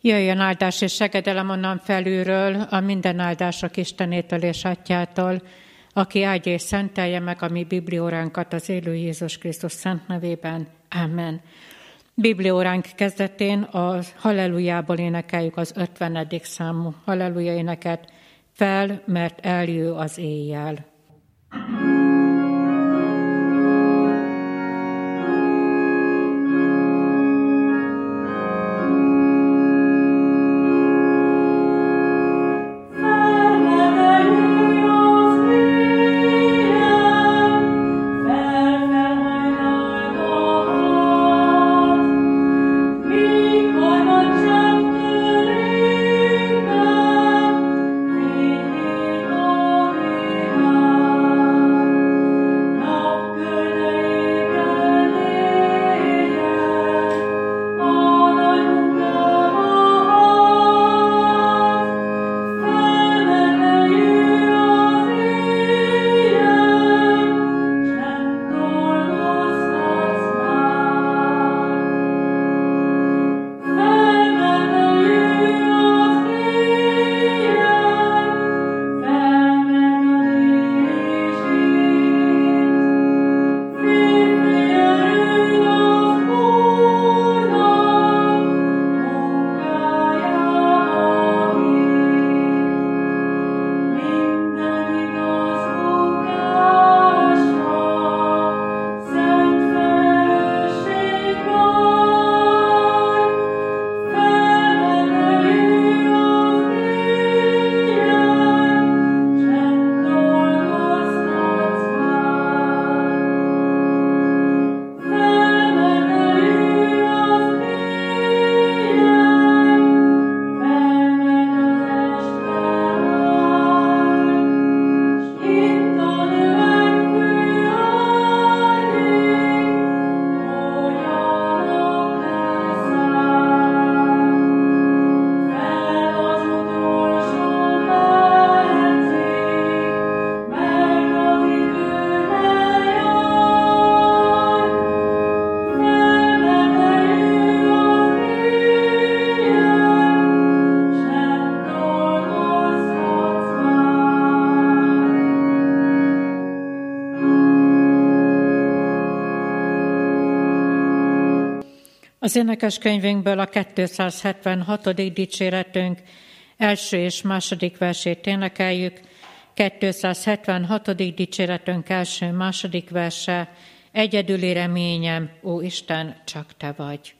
Jöjjön áldás és segedelem onnan felülről, a minden áldások Istenétől és Atyától, aki áldja és szentelje meg a mi biblióránkat az élő Jézus Krisztus szent nevében. Amen. Biblióránk kezdetén a Hallelujából énekeljük az 50. számú Halleluja éneket, fel, mert eljő az éjjel. thank Az énekes könyvünkből a 276. dicséretünk első és második versét énekeljük. 276. dicséretünk első, második verse. Egyedüli reményem, ó Isten, csak te vagy.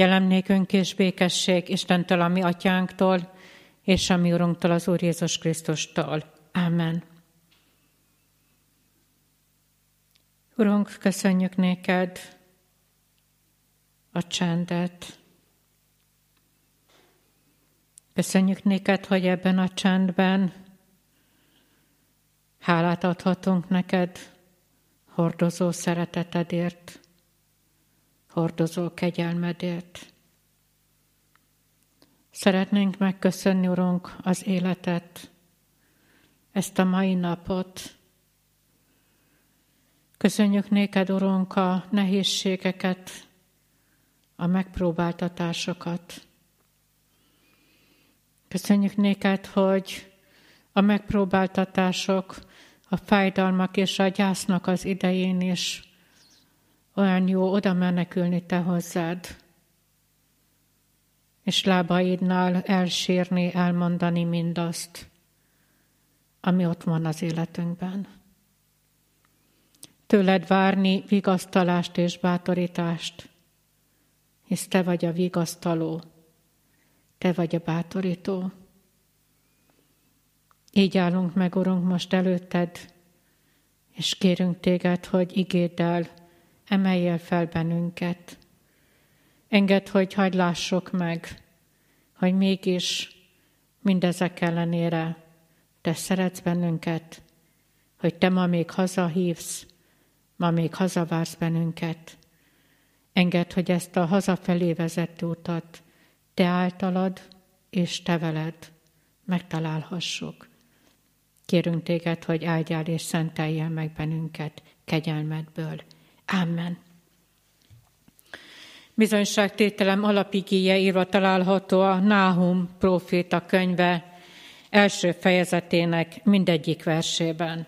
Kegyelem nékünk és békesség Istentől, a mi atyánktól, és a mi Urunktól, az Úr Jézus Krisztustól. Amen. Urunk, köszönjük néked a csendet. Köszönjük néked, hogy ebben a csendben hálát adhatunk neked hordozó szeretetedért, hordozó kegyelmedért. Szeretnénk megköszönni, Urunk, az életet, ezt a mai napot. Köszönjük néked, Urunk, a nehézségeket, a megpróbáltatásokat. Köszönjük néked, hogy a megpróbáltatások, a fájdalmak és a gyásznak az idején is olyan jó oda menekülni te hozzád, és lábaidnál elsírni, elmondani mindazt, ami ott van az életünkben. Tőled várni vigasztalást és bátorítást, hisz te vagy a vigasztaló, te vagy a bátorító. Így állunk meg, Urunk, most előtted, és kérünk téged, hogy igéddel emelj el fel bennünket. Engedd, hogy hagyd lássuk meg, hogy mégis mindezek ellenére te szeretsz bennünket, hogy te ma még hazahívsz, ma még hazavársz bennünket. Engedd, hogy ezt a hazafelé vezető utat te általad és te veled megtalálhassuk. Kérünk téged, hogy áldjál és szenteljél meg bennünket kegyelmedből. Amen. Bizonyságtételem alapigéje írva található a Náhum próféta könyve első fejezetének mindegyik versében.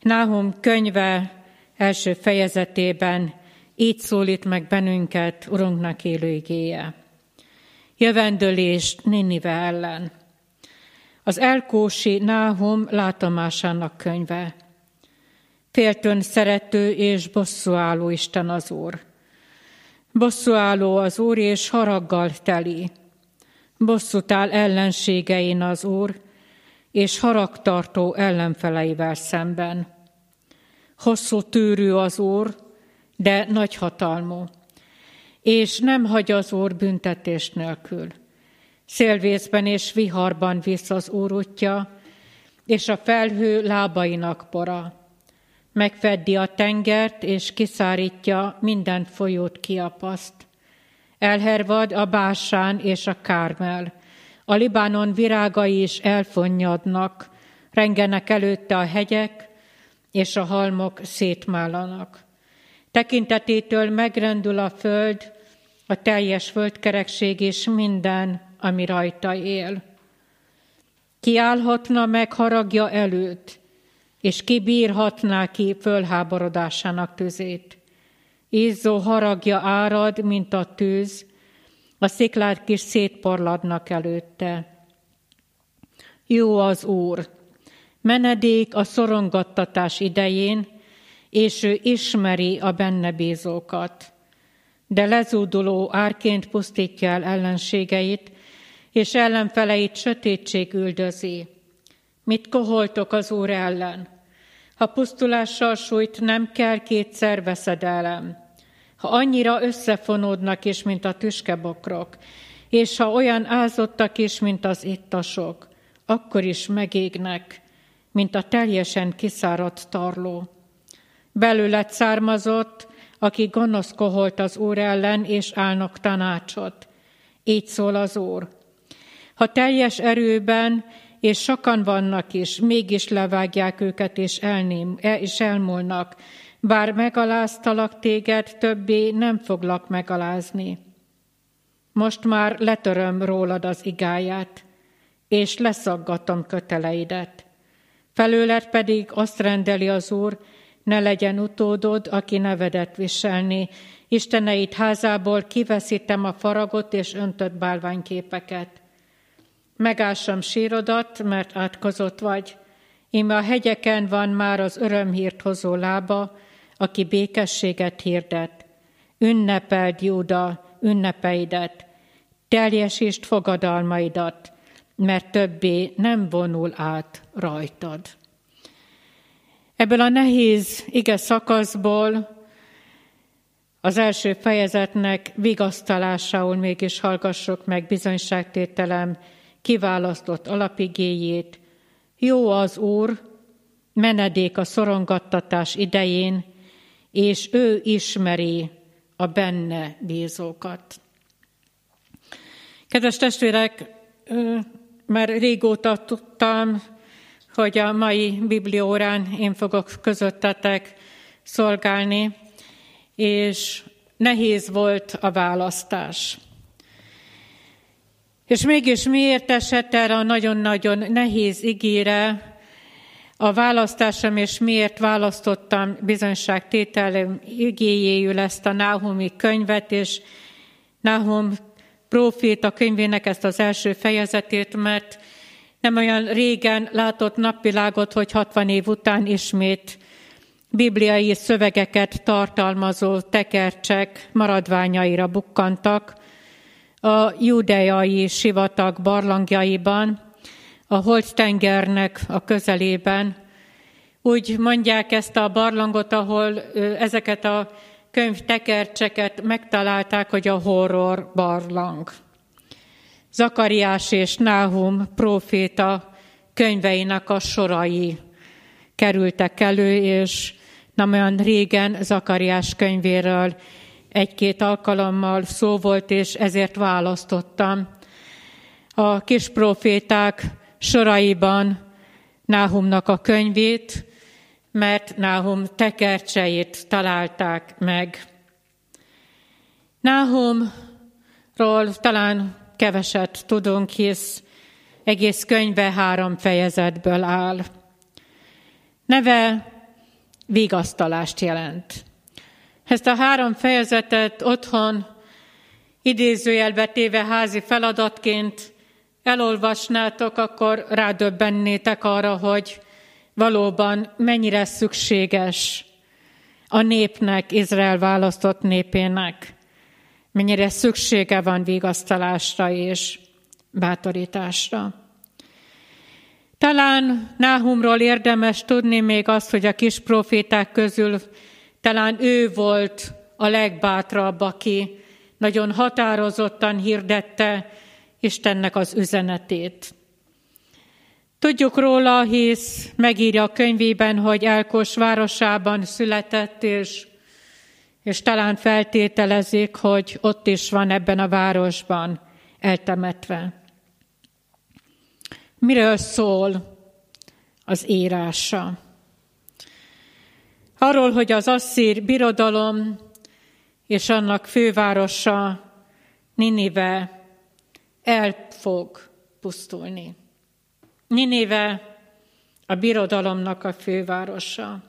Náhum könyve első fejezetében így szólít meg bennünket Urunknak élő igéje. Jövendőlést Ninive ellen. Az Elkósi Náhum látomásának könyve. Féltön szerető és bosszúálló Isten az Úr. Bosszúálló az Úr és haraggal teli. Bosszút áll ellenségein az Úr, és haragtartó ellenfeleivel szemben. Hosszú tűrű az Úr, de nagy hatalmú, és nem hagy az Úr büntetés nélkül. Szélvészben és viharban visz az Úr útja, és a felhő lábainak pora. Megfeddi a tengert, és kiszárítja minden folyót kiapaszt. Elhervad a básán és a kármel. A Libánon virágai is elfonnyadnak, rengenek előtte a hegyek, és a halmok szétmálanak. Tekintetétől megrendül a föld, a teljes földkerekség és minden, ami rajta él. Kiállhatna meg haragja előtt, és kibírhatná ki fölháborodásának tüzét. Izzó haragja árad, mint a tűz, a sziklák is szétporladnak előtte. Jó az Úr, menedék a szorongattatás idején, és ő ismeri a benne bízókat. De lezúduló árként pusztítja el ellenségeit, és ellenfeleit sötétség üldözi. Mit koholtok az Úr ellen? Ha pusztulással sújt, nem kell kétszer veszedelem. Ha annyira összefonódnak is, mint a tüskebokrok, és ha olyan ázottak is, mint az ittasok, akkor is megégnek, mint a teljesen kiszáradt tarló. Belőled származott, aki gonosz koholt az Úr ellen, és állnak tanácsot. Így szól az Úr. Ha teljes erőben, és sokan vannak is, mégis levágják őket, és, elném, e, és elmúlnak, bár megaláztalak téged, többé nem foglak megalázni. Most már letöröm rólad az igáját, és leszaggatom köteleidet. Felőled pedig azt rendeli az Úr, ne legyen utódod, aki nevedet viselni. Isteneit házából kiveszítem a faragot és öntött bálványképeket. Megássam sírodat, mert átkozott vagy. Íme a hegyeken van már az örömhírt hozó lába, aki békességet hirdet. Ünnepeld, Júda, ünnepeidet, teljesítsd fogadalmaidat, mert többé nem vonul át rajtad. Ebből a nehéz ige szakaszból az első fejezetnek vigasztalásául mégis hallgassuk meg bizonyságtételem kiválasztott alapigéjét. Jó az Úr, menedék a szorongattatás idején, és ő ismeri a benne bízókat. Kedves testvérek, már régóta tudtam, hogy a mai bibliórán én fogok közöttetek szolgálni, és nehéz volt a választás. És mégis miért esett erre a nagyon-nagyon nehéz ígére? A választásom, és miért választottam bizonyságtételem igéjéül ezt a Náhumi könyvet, és Náhum a könyvének ezt az első fejezetét, mert nem olyan régen látott napvilágot, hogy 60 év után ismét bibliai szövegeket tartalmazó tekercsek maradványaira bukkantak a judeai sivatag barlangjaiban, a Holt-tengernek a közelében. Úgy mondják ezt a barlangot, ahol ezeket a könyvtekercseket megtalálták, hogy a horror barlang. Zakariás és Náhum próféta könyveinek a sorai kerültek elő, és nem olyan régen Zakariás könyvéről egy-két alkalommal szó volt, és ezért választottam. A kis proféták soraiban Náhumnak a könyvét, mert Náhum tekercseit találták meg. Náhumról talán keveset tudunk, hisz egész könyve három fejezetből áll. Neve vigasztalást jelent. Ezt a három fejezetet otthon idézőjelbe téve házi feladatként elolvasnátok, akkor rádöbbennétek arra, hogy valóban mennyire szükséges a népnek, Izrael választott népének, mennyire szüksége van vigasztalásra és bátorításra. Talán Náhumról érdemes tudni még azt, hogy a kis proféták közül talán ő volt a legbátrabb, aki nagyon határozottan hirdette Istennek az üzenetét. Tudjuk róla, hisz megírja a könyvében, hogy Elkos városában született, és, és talán feltételezik, hogy ott is van ebben a városban eltemetve. Miről szól az írása? Arról, hogy az asszír birodalom és annak fővárosa Ninive el fog pusztulni. Ninive a birodalomnak a fővárosa.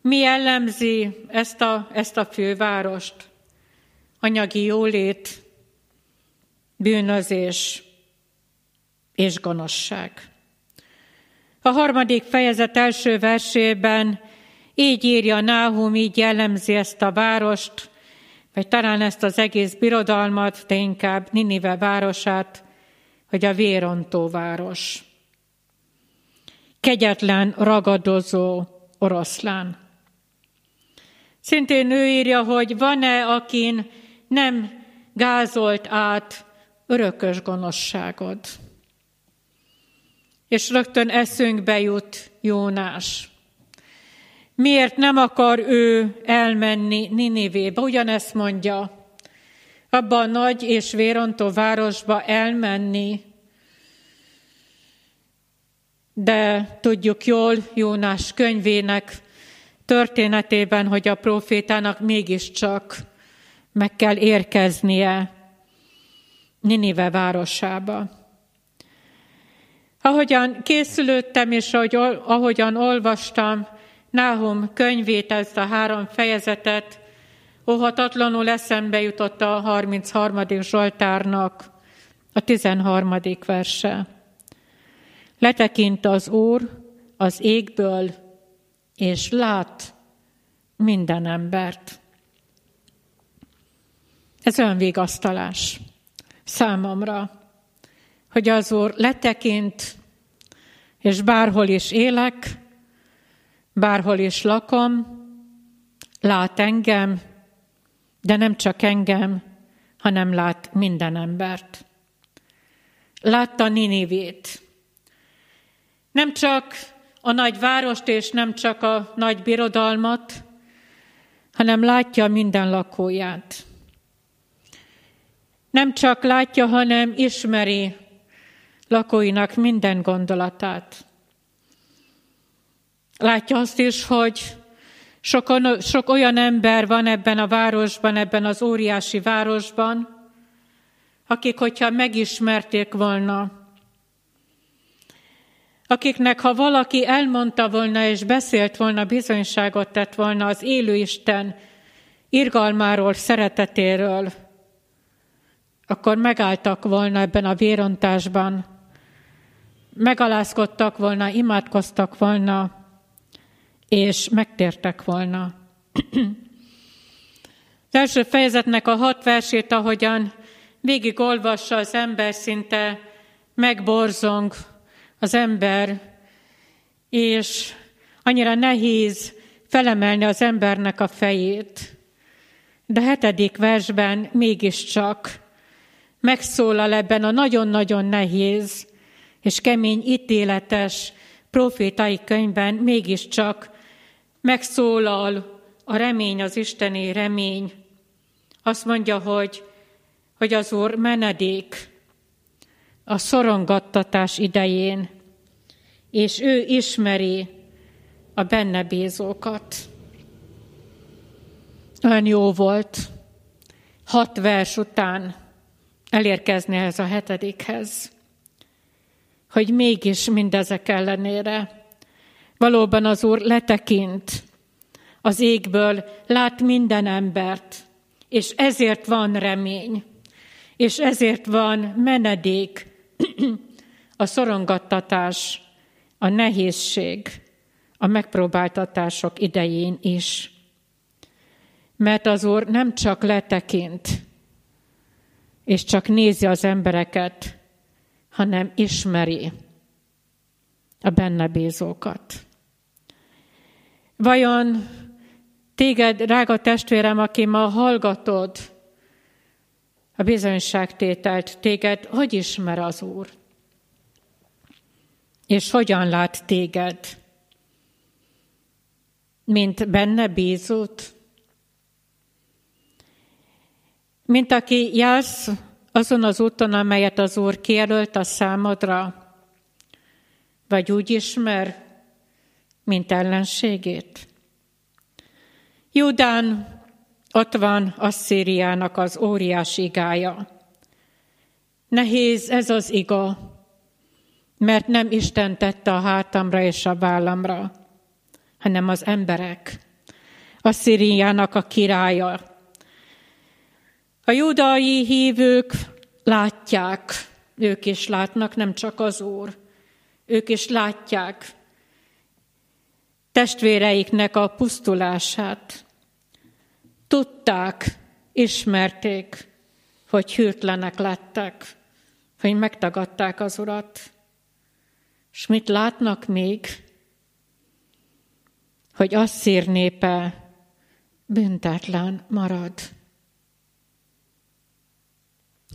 Mi jellemzi ezt a, ezt a fővárost? Anyagi jólét, bűnözés és gonoszság. A harmadik fejezet első versében így írja Náhum, így jellemzi ezt a várost, vagy talán ezt az egész birodalmat, de inkább Ninive városát, hogy a vérontó város. Kegyetlen, ragadozó oroszlán. Szintén ő írja, hogy van-e, akin nem gázolt át örökös gonoszságod. És rögtön eszünkbe jut Jónás. Miért nem akar ő elmenni Ninivébe? Ugyanezt mondja, abba a nagy és vérontó városba elmenni, de tudjuk jól Jónás könyvének történetében, hogy a profétának mégiscsak meg kell érkeznie Ninive városába. Ahogyan készülődtem, és ahogy, ahogyan olvastam, Náhum könyvét, ezt a három fejezetet, óhatatlanul eszembe jutott a 33. Zsoltárnak a 13. verse. Letekint az Úr az égből, és lát minden embert. Ez olyan vigasztalás számomra, hogy az Úr letekint, és bárhol is élek, bárhol is lakom, lát engem, de nem csak engem, hanem lát minden embert. Látta Ninivét. Nem csak a nagy várost és nem csak a nagy birodalmat, hanem látja minden lakóját. Nem csak látja, hanem ismeri lakóinak minden gondolatát. Látja azt is, hogy sok, sok olyan ember van ebben a városban, ebben az óriási városban, akik, hogyha megismerték volna, akiknek, ha valaki elmondta volna és beszélt volna, bizonyságot tett volna az élő Isten irgalmáról, szeretetéről, akkor megálltak volna ebben a vérontásban, megalázkodtak volna, imádkoztak volna, és megtértek volna. Az első fejezetnek a hat versét, ahogyan végig olvassa az ember, szinte megborzong az ember, és annyira nehéz felemelni az embernek a fejét. De hetedik versben mégiscsak megszólal ebben a nagyon-nagyon nehéz és kemény ítéletes profétai könyvben mégiscsak megszólal a remény, az isteni remény. Azt mondja, hogy, hogy az Úr menedék a szorongattatás idején, és ő ismeri a benne bízókat. Olyan jó volt hat vers után elérkezni ez a hetedikhez, hogy mégis mindezek ellenére Valóban az Úr letekint az égből, lát minden embert, és ezért van remény, és ezért van menedék, a szorongattatás, a nehézség, a megpróbáltatások idején is. Mert az Úr nem csak letekint, és csak nézi az embereket, hanem ismeri a benne bízókat. Vajon téged, drága testvérem, aki ma hallgatod a bizonyságtételt, téged hogy ismer az Úr? És hogyan lát téged? Mint benne bízót? Mint aki jársz azon az úton, amelyet az Úr kijelölt a számodra, vagy úgy ismer, mint ellenségét. Judán ott van Asszíriának az óriás igája. Nehéz ez az iga, mert nem Isten tette a hátamra és a vállamra, hanem az emberek. Asszíriának a királya. A judai hívők látják, ők is látnak, nem csak az Úr. Ők is látják, testvéreiknek a pusztulását. Tudták, ismerték, hogy hűtlenek lettek, hogy megtagadták az Urat. És mit látnak még? Hogy Asszír népe büntetlen marad.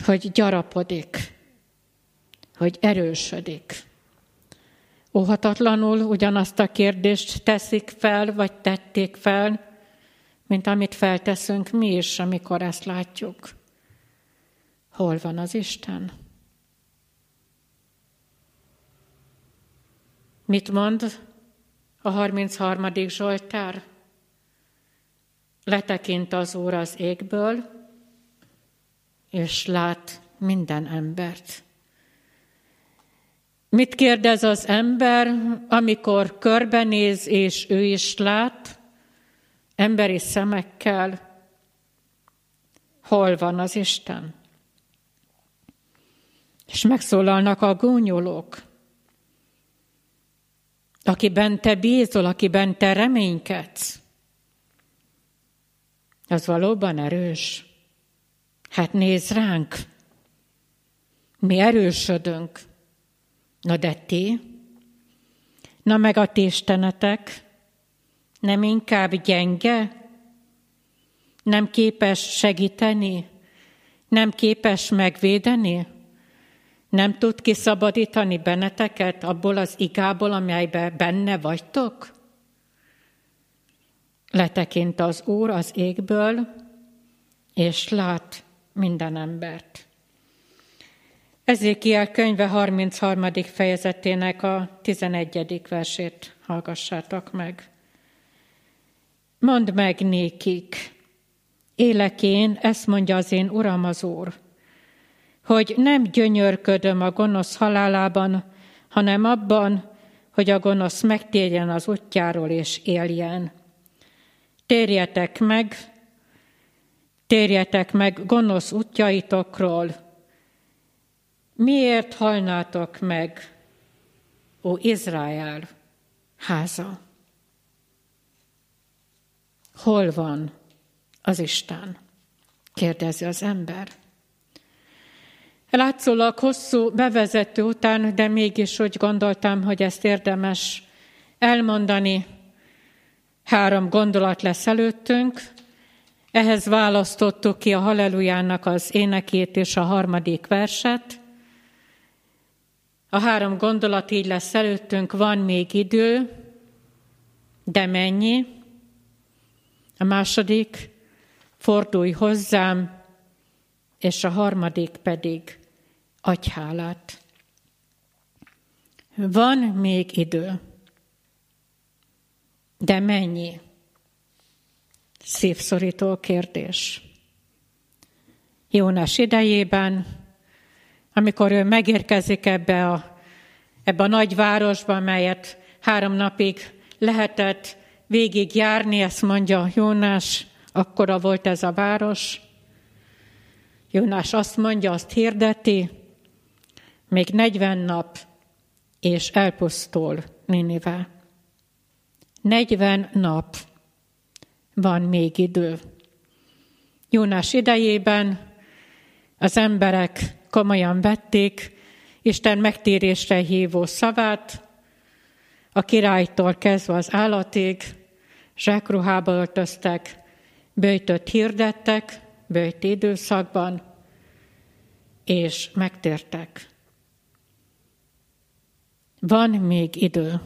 Hogy gyarapodik, hogy erősödik. Óhatatlanul ugyanazt a kérdést teszik fel, vagy tették fel, mint amit felteszünk mi is, amikor ezt látjuk. Hol van az Isten? Mit mond a 33. Zsoltár? Letekint az Úr az égből, és lát minden embert. Mit kérdez az ember, amikor körbenéz, és ő is lát, emberi szemekkel, hol van az Isten? És megszólalnak a gúnyolók, akiben te bízol, akiben te reménykedsz. Az valóban erős. Hát nézd ránk, mi erősödünk, Na de ti? Na meg a ti? Nem inkább gyenge? Nem képes segíteni? Nem képes megvédeni? Nem tud kiszabadítani benneteket abból az igából, amelyben benne vagytok? Letekint az Úr az égből, és lát minden embert. Ezékiel könyve 33. fejezetének a 11. versét hallgassátok meg. Mondd meg nékik, élek én, ezt mondja az én Uram az Úr, hogy nem gyönyörködöm a gonosz halálában, hanem abban, hogy a gonosz megtérjen az útjáról és éljen. Térjetek meg, térjetek meg gonosz útjaitokról. Miért halnátok meg, ó Izrael háza? Hol van az Isten? kérdezi az ember. Látszólag hosszú bevezető után, de mégis úgy gondoltam, hogy ezt érdemes elmondani. Három gondolat lesz előttünk. Ehhez választottuk ki a Hallelujának az énekét és a harmadik verset. A három gondolat így lesz előttünk, van még idő, de mennyi? A második, fordulj hozzám, és a harmadik pedig, agyhálát. Van még idő. De mennyi? Szívszorító kérdés. Jónás idejében, amikor ő megérkezik ebbe a, ebbe a nagy városba, melyet három napig lehetett végig járni, ezt mondja Jónás, akkora volt ez a város. Jónás azt mondja, azt hirdeti, még 40 nap, és elpusztul Ninive. 40 nap van még idő. Jónás idejében az emberek komolyan vették Isten megtérésre hívó szavát, a királytól kezdve az állatig, zsákruhába öltöztek, bőjtött hirdettek, bőjt időszakban, és megtértek. Van még idő.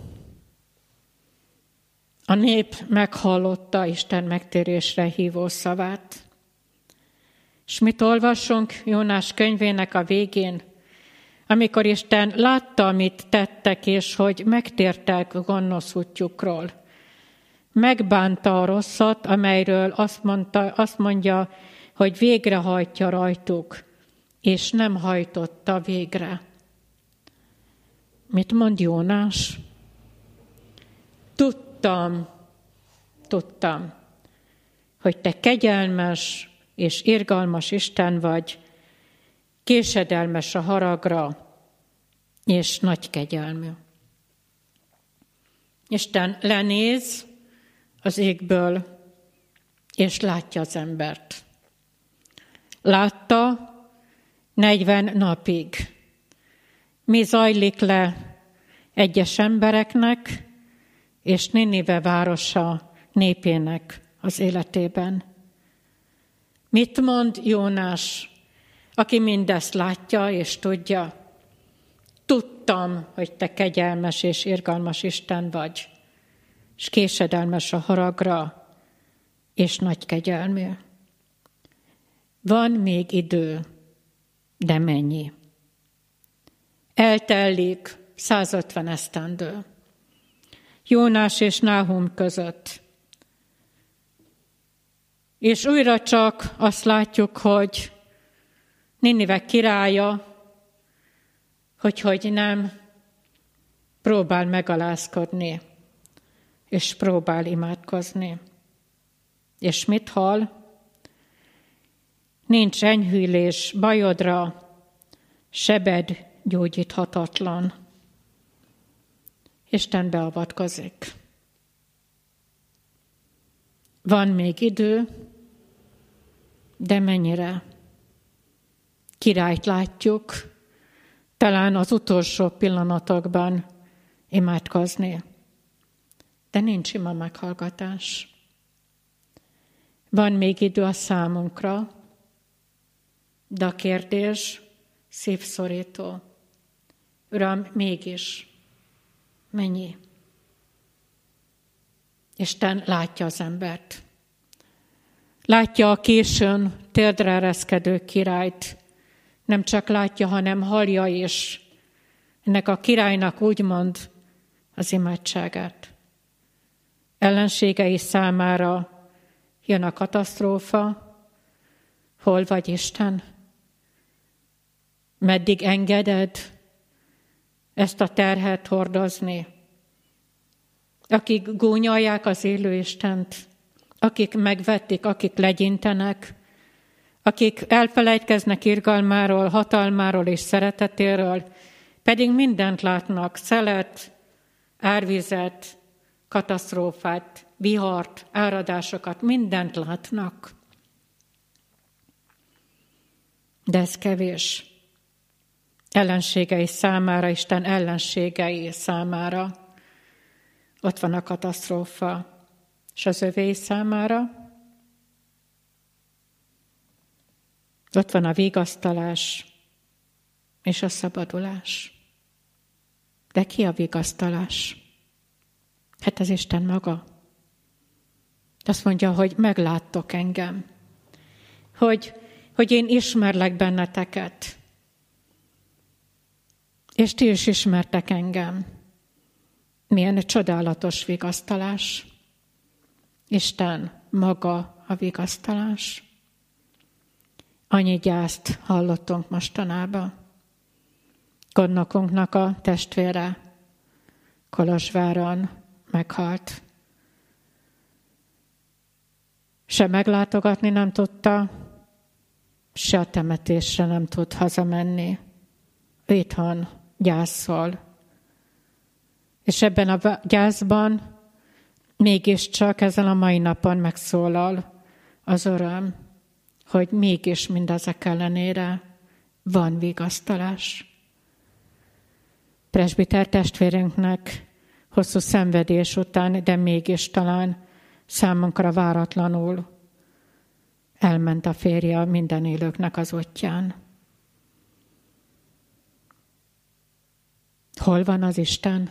A nép meghallotta Isten megtérésre hívó szavát. És mit olvasunk Jónás könyvének a végén? Amikor Isten látta, amit tettek, és hogy megtértek gonosz útjukról. Megbánta a rosszat, amelyről azt, mondta, azt mondja, hogy végrehajtja rajtuk, és nem hajtotta végre. Mit mond Jónás? Tudtam, tudtam, hogy te kegyelmes és irgalmas Isten vagy, késedelmes a haragra, és nagy kegyelmű. Isten lenéz az égből, és látja az embert. Látta 40 napig, mi zajlik le egyes embereknek, és Ninive városa népének az életében. Mit mond Jónás, aki mindezt látja és tudja? Tudtam, hogy te kegyelmes és irgalmas Isten vagy, és késedelmes a haragra, és nagy kegyelmű. Van még idő, de mennyi? Eltelik 150 esztendő. Jónás és Náhum között. És újra csak azt látjuk, hogy Ninive királya, hogy, hogy nem próbál megalázkodni, és próbál imádkozni. És mit hall? Nincs enyhülés bajodra, sebed gyógyíthatatlan. Isten beavatkozik. Van még idő, de mennyire? Királyt látjuk, talán az utolsó pillanatokban imádkozni. de nincs ima meghallgatás. Van még idő a számunkra, de a kérdés szívszorító. Uram, mégis mennyi? Isten látja az embert. Látja a későn térdre ereszkedő királyt. Nem csak látja, hanem hallja is ennek a királynak úgymond az imádságát. Ellenségei számára jön a katasztrófa, hol vagy Isten? Meddig engeded ezt a terhet hordozni? Akik gúnyolják az élő Istent, akik megvetik, akik legyintenek, akik elfelejtkeznek irgalmáról, hatalmáról és szeretetéről, pedig mindent látnak, szelet, árvizet, katasztrófát, vihart, áradásokat, mindent látnak. De ez kevés. Ellenségei számára, Isten ellenségei számára. Ott van a katasztrófa, és az övé számára. Ott van a vigasztalás és a szabadulás. De ki a vigasztalás? Hát az Isten maga. Azt mondja, hogy megláttok engem. Hogy, hogy én ismerlek benneteket. És ti is ismertek engem. Milyen csodálatos vigasztalás. Isten maga a vigasztalás. Annyi gyászt hallottunk mostanában. Gondnokunknak a testvére Kolozsváron meghalt. Se meglátogatni nem tudta, se a temetésre nem tud hazamenni. Itthon gyászol. És ebben a gyászban mégiscsak ezen a mai napon megszólal az öröm, hogy mégis mindezek ellenére van vigasztalás. Presbiter testvérünknek hosszú szenvedés után, de mégis talán számunkra váratlanul elment a férje minden élőknek az ottyán. Hol van az Isten?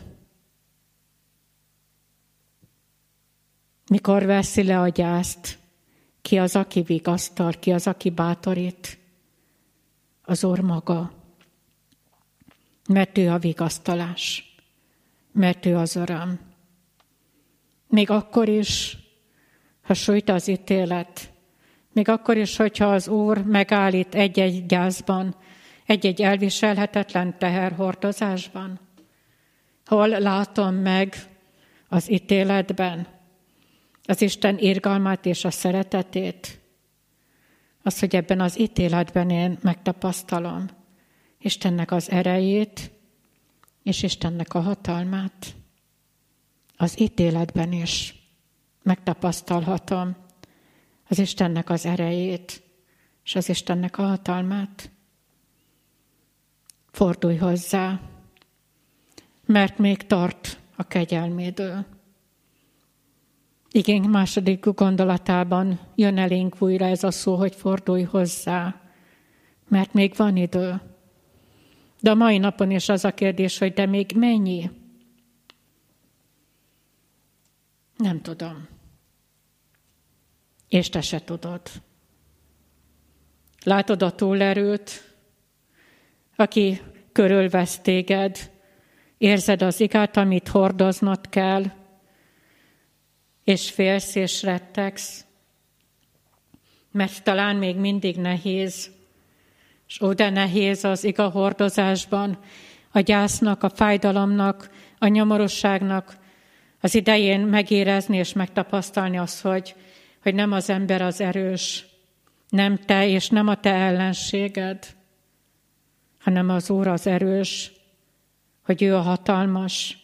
Mikor veszi le a gyászt, ki az, aki vigasztal, ki az, aki bátorít? Az Úr maga. Mert ő a vigasztalás, mert ő az öröm. Még akkor is, ha sújt az ítélet, még akkor is, hogyha az Úr megállít egy-egy gyászban, egy-egy elviselhetetlen teherhordozásban, hol látom meg az ítéletben az Isten irgalmát és a szeretetét, az, hogy ebben az ítéletben én megtapasztalom Istennek az erejét és Istennek a hatalmát. Az ítéletben is megtapasztalhatom az Istennek az erejét és az Istennek a hatalmát. Fordulj hozzá, mert még tart a kegyelmédől. Igen, második gondolatában jön elénk újra ez a szó, hogy fordulj hozzá, mert még van idő. De a mai napon is az a kérdés, hogy de még mennyi? Nem tudom. És te se tudod. Látod a túlerőt, aki körülvesz téged, érzed az igát, amit hordoznod kell, és félsz és rettegsz, mert talán még mindig nehéz, és de nehéz az iga hordozásban, a gyásznak, a fájdalomnak, a nyomorosságnak az idején megérezni és megtapasztalni azt, hogy, hogy nem az ember az erős, nem te és nem a te ellenséged, hanem az Úr az erős, hogy ő a hatalmas.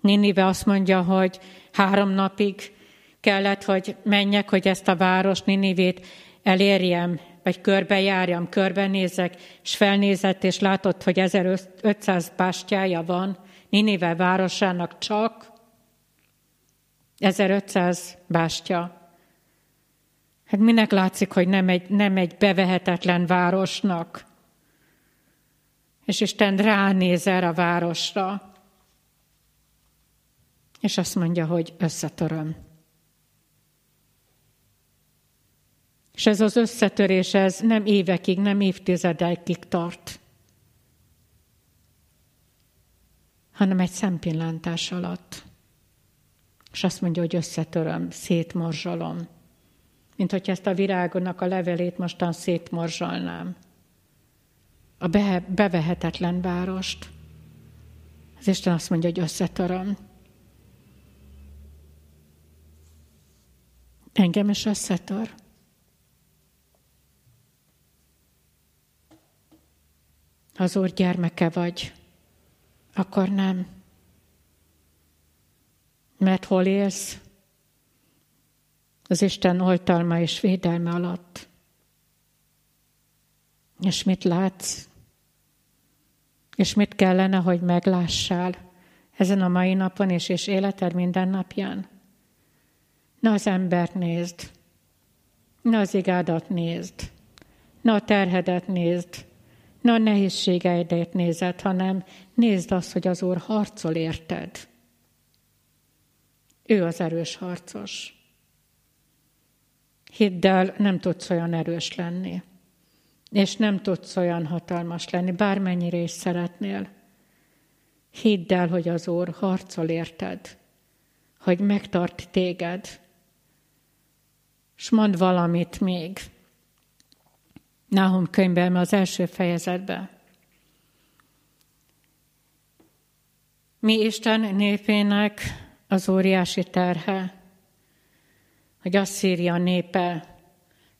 Ninive azt mondja, hogy három napig kellett, hogy menjek, hogy ezt a város Ninivét elérjem, vagy körbejárjam, körbenézek, és felnézett, és látott, hogy 1500 bástyája van Ninive városának csak, 1500 bástya. Hát minek látszik, hogy nem egy, nem egy bevehetetlen városnak? És Isten ránéz erre a városra, és azt mondja, hogy összetöröm. És ez az összetörés, ez nem évekig, nem évtizedekig tart, hanem egy szempillantás alatt. És azt mondja, hogy összetöröm, szétmorzsolom. Mint hogy ezt a virágonak a levelét mostan szétmorzsolnám. A be, bevehetetlen várost. Az Isten azt mondja, hogy összetöröm. Engem is összetör. Ha az Úr gyermeke vagy, akkor nem. Mert hol élsz? Az Isten oltalma és védelme alatt. És mit látsz? És mit kellene, hogy meglássál ezen a mai napon és, és életed minden napján? Ne az embert nézd, ne az igádat nézd, ne a terhedet nézd, ne a nehézségeidet nézed, hanem nézd azt, hogy az Úr harcol érted. Ő az erős harcos. Hidd el, nem tudsz olyan erős lenni, és nem tudsz olyan hatalmas lenni, bármennyire is szeretnél. Hidd el, hogy az Úr harcol érted, hogy megtart téged, és mond valamit még, Nahum könyvben az első fejezetben. Mi Isten népének az óriási terhe, hogy Asszíria népe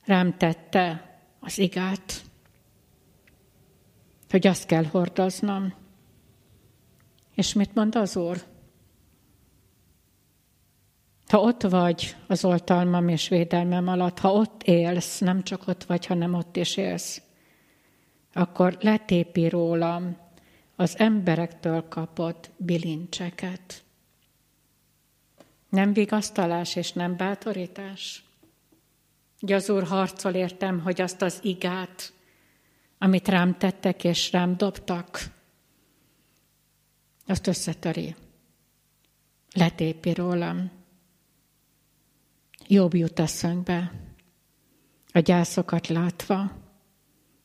rám tette az igát, hogy azt kell hordoznom. És mit mond az Úr? Ha ott vagy az oltalmam és védelmem alatt, ha ott élsz, nem csak ott vagy, hanem ott is élsz, akkor letépi rólam az emberektől kapott bilincseket. Nem vigasztalás és nem bátorítás. Ugye az Úr harcol értem, hogy azt az igát, amit rám tettek és rám dobtak, azt összetöri. Letépi rólam. Jobb jut eszünkbe, a gyászokat látva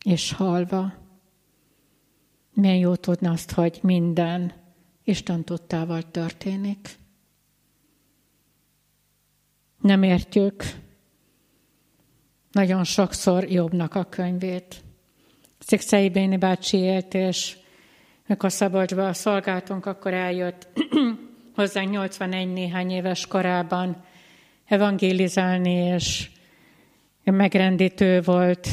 és halva. Milyen jó tudni azt, hogy minden Isten tudtával történik. Nem értjük nagyon sokszor jobbnak a könyvét. Szikszei Béni bácsi élt, és mikor Szabolcsba szolgáltunk, akkor eljött hozzánk 81 néhány éves korában, evangélizálni, és megrendítő volt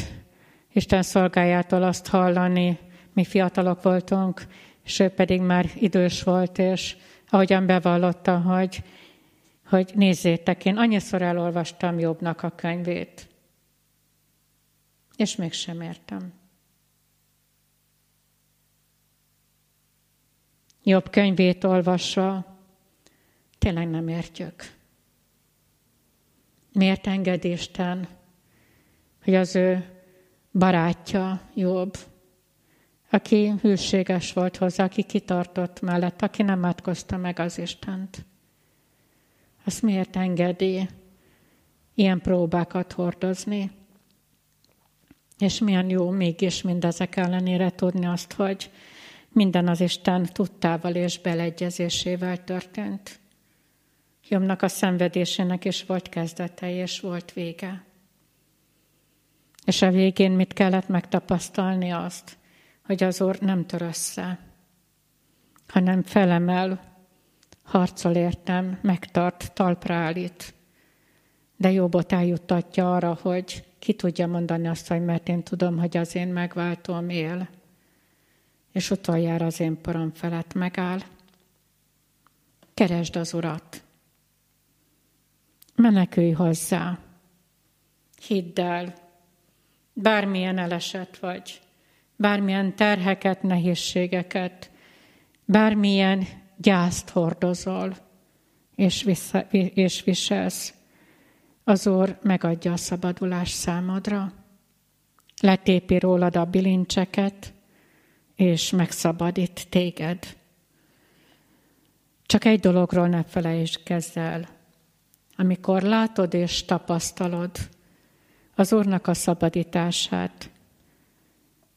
Isten szolgájától azt hallani, mi fiatalok voltunk, és ő pedig már idős volt, és ahogyan bevallotta, hogy, hogy nézzétek, én annyiszor elolvastam Jobbnak a könyvét, és mégsem értem. Jobb könyvét olvasva tényleg nem értjük. Miért enged hogy az ő barátja jobb, aki hűséges volt hozzá, aki kitartott mellett, aki nem átkozta meg az Istent. Azt miért engedi ilyen próbákat hordozni? És milyen jó mégis mindezek ellenére tudni azt, hogy minden az Isten tudtával és beleegyezésével történt. Jomnak a szenvedésének is volt kezdete, és volt vége. És a végén mit kellett megtapasztalni azt, hogy az Úr nem tör össze, hanem felemel, harcol értem, megtart, talpra állít. De jobbot eljuttatja arra, hogy ki tudja mondani azt, hogy mert én tudom, hogy az én megváltom él, és utoljára az én param felett megáll. Keresd az Urat, menekülj hozzá. Hidd el, bármilyen elesett vagy, bármilyen terheket, nehézségeket, bármilyen gyászt hordozol, és, vissza, és viselsz, az Úr megadja a szabadulás számodra. Letépi rólad a bilincseket, és megszabadít téged. Csak egy dologról ne felejtsd el. Amikor látod és tapasztalod az Úrnak a szabadítását,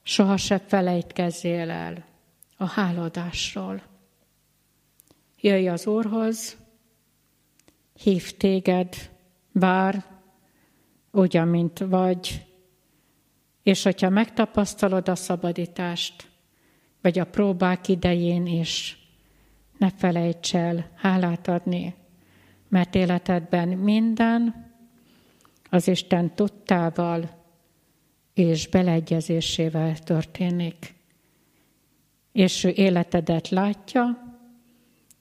soha se felejtkezzél el a hálódásról. Jöjj az Úrhoz, hív téged, bár ugyan, mint vagy, és hogyha megtapasztalod a szabadítást, vagy a próbák idején is, ne felejts el hálát adni, mert életedben minden az Isten tudtával és beleegyezésével történik. És ő életedet látja,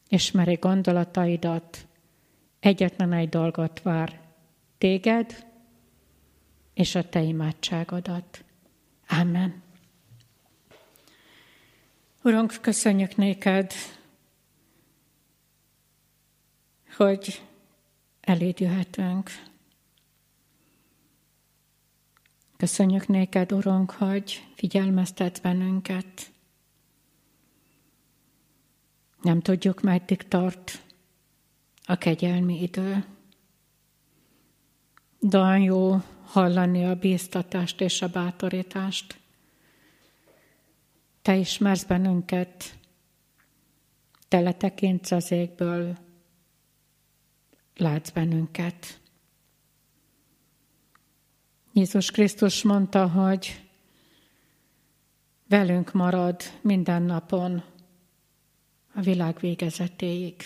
ismeri gondolataidat, egyetlen egy dolgot vár, téged és a te imádságodat. Amen. Urunk, köszönjük néked, hogy eléd jöhetünk. Köszönjük néked, Urunk, hogy figyelmeztet bennünket. Nem tudjuk, meddig tart a kegyelmi idő. De olyan jó hallani a bíztatást és a bátorítást. Te ismersz bennünket, te az égből, látsz bennünket. Jézus Krisztus mondta, hogy velünk marad minden napon a világ végezetéig.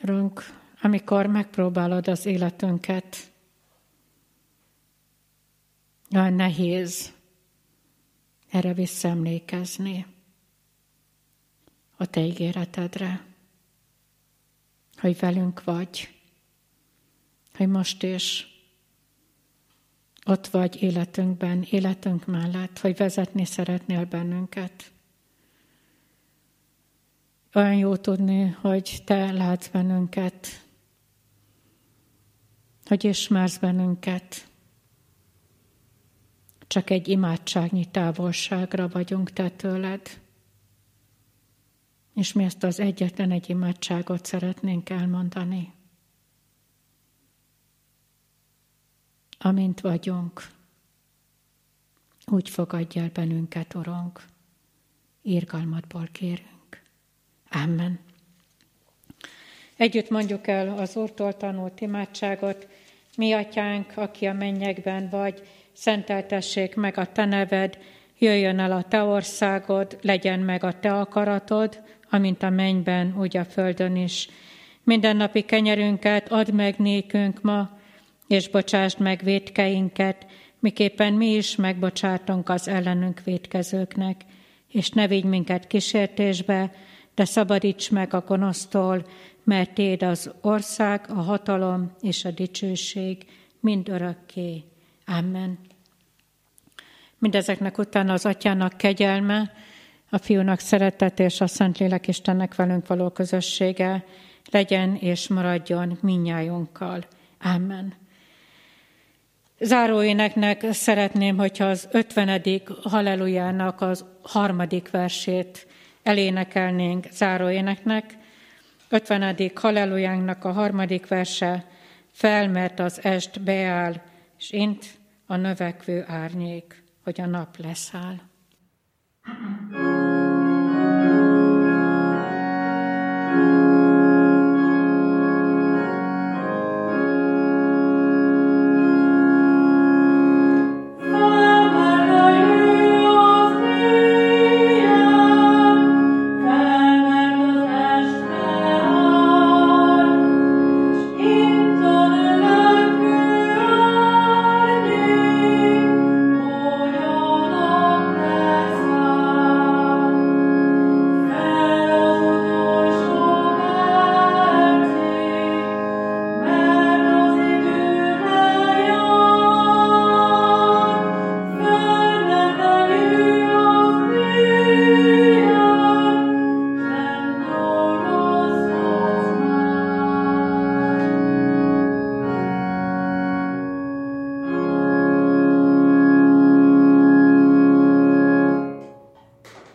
Rönk, amikor megpróbálod az életünket, olyan nehéz erre visszaemlékezni a Te ígéretedre, hogy velünk vagy, hogy most is ott vagy életünkben, életünk mellett, hogy vezetni szeretnél bennünket. Olyan jó tudni, hogy Te látsz bennünket, hogy ismersz bennünket. Csak egy imádságnyi távolságra vagyunk Te tőled. És mi ezt az egyetlen egy imádságot szeretnénk elmondani. Amint vagyunk, úgy fogadj el bennünket, Urunk, írgalmadból kérünk. Amen. Együtt mondjuk el az Úrtól tanult imádságot. Mi, Atyánk, aki a mennyekben vagy, szenteltessék meg a Te neved, jöjjön el a Te országod, legyen meg a Te akaratod, amint a mennyben, úgy a földön is. Mindennapi kenyerünket add meg nékünk ma, és bocsásd meg védkeinket, miképpen mi is megbocsátunk az ellenünk védkezőknek, és ne vigy minket kísértésbe, de szabadíts meg a gonosztól, mert Téd az ország, a hatalom és a dicsőség mind örökké. Amen. Mindezeknek utána az Atyának kegyelme, a Fiúnak szeretet és a Szentlélek Istennek velünk való közössége legyen és maradjon minnyájunkkal. Amen. Záróéneknek szeretném, hogyha az ötvenedik hallelujának az harmadik versét elénekelnénk záróéneknek. 50. hallelujánknak a harmadik verse, fel, mert az est beáll, és int a növekvő árnyék, hogy a nap leszáll.